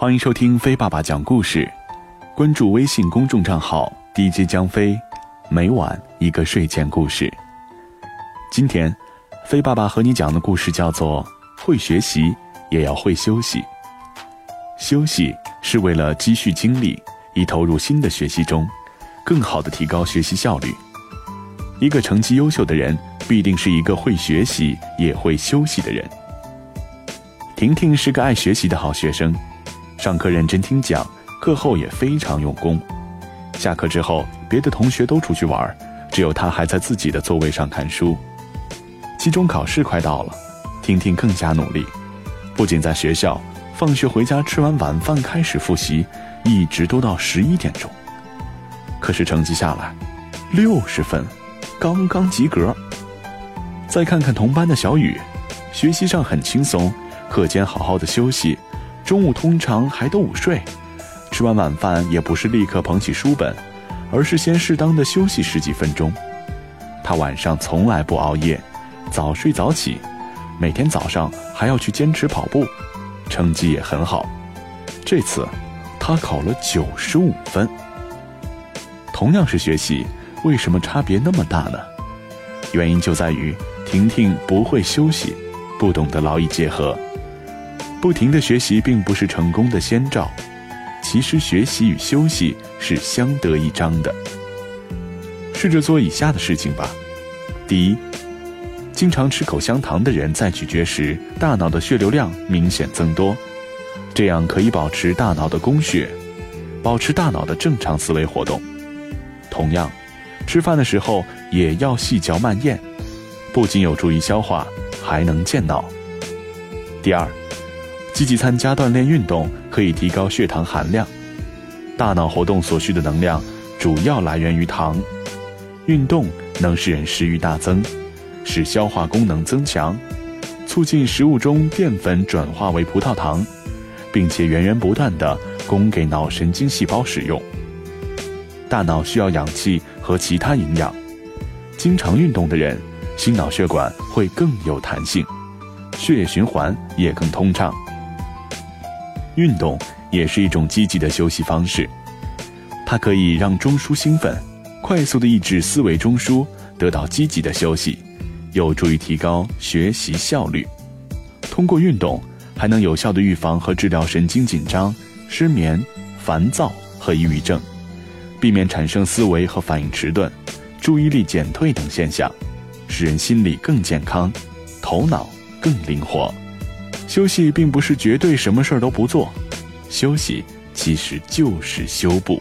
欢迎收听飞爸爸讲故事，关注微信公众账号 DJ 江飞，每晚一个睡前故事。今天，飞爸爸和你讲的故事叫做《会学习也要会休息》。休息是为了积蓄精力，以投入新的学习中，更好的提高学习效率。一个成绩优秀的人，必定是一个会学习也会休息的人。婷婷是个爱学习的好学生。上课认真听讲，课后也非常用功。下课之后，别的同学都出去玩，只有他还在自己的座位上看书。期中考试快到了，婷婷更加努力，不仅在学校，放学回家吃完晚饭开始复习，一直都到十一点钟。可是成绩下来，六十分，刚刚及格。再看看同班的小雨，学习上很轻松，课间好好的休息。中午通常还都午睡，吃完晚饭也不是立刻捧起书本，而是先适当的休息十几分钟。他晚上从来不熬夜，早睡早起，每天早上还要去坚持跑步，成绩也很好。这次，他考了九十五分。同样是学习，为什么差别那么大呢？原因就在于婷婷不会休息，不懂得劳逸结合。不停的学习并不是成功的先兆，其实学习与休息是相得益彰的。试着做以下的事情吧：第一，经常吃口香糖的人在咀嚼时，大脑的血流量明显增多，这样可以保持大脑的供血，保持大脑的正常思维活动。同样，吃饭的时候也要细嚼慢咽，不仅有助于消化，还能健脑。第二。积极参加锻炼运动，可以提高血糖含量。大脑活动所需的能量主要来源于糖，运动能使人食欲大增，使消化功能增强，促进食物中淀粉转化为葡萄糖，并且源源不断的供给脑神经细胞使用。大脑需要氧气和其他营养，经常运动的人，心脑血管会更有弹性，血液循环也更通畅。运动也是一种积极的休息方式，它可以让中枢兴奋，快速的抑制思维中枢，得到积极的休息，有助于提高学习效率。通过运动，还能有效的预防和治疗神经紧张、失眠、烦躁和抑郁症，避免产生思维和反应迟钝、注意力减退等现象，使人心理更健康，头脑更灵活。休息并不是绝对什么事儿都不做，休息其实就是修补。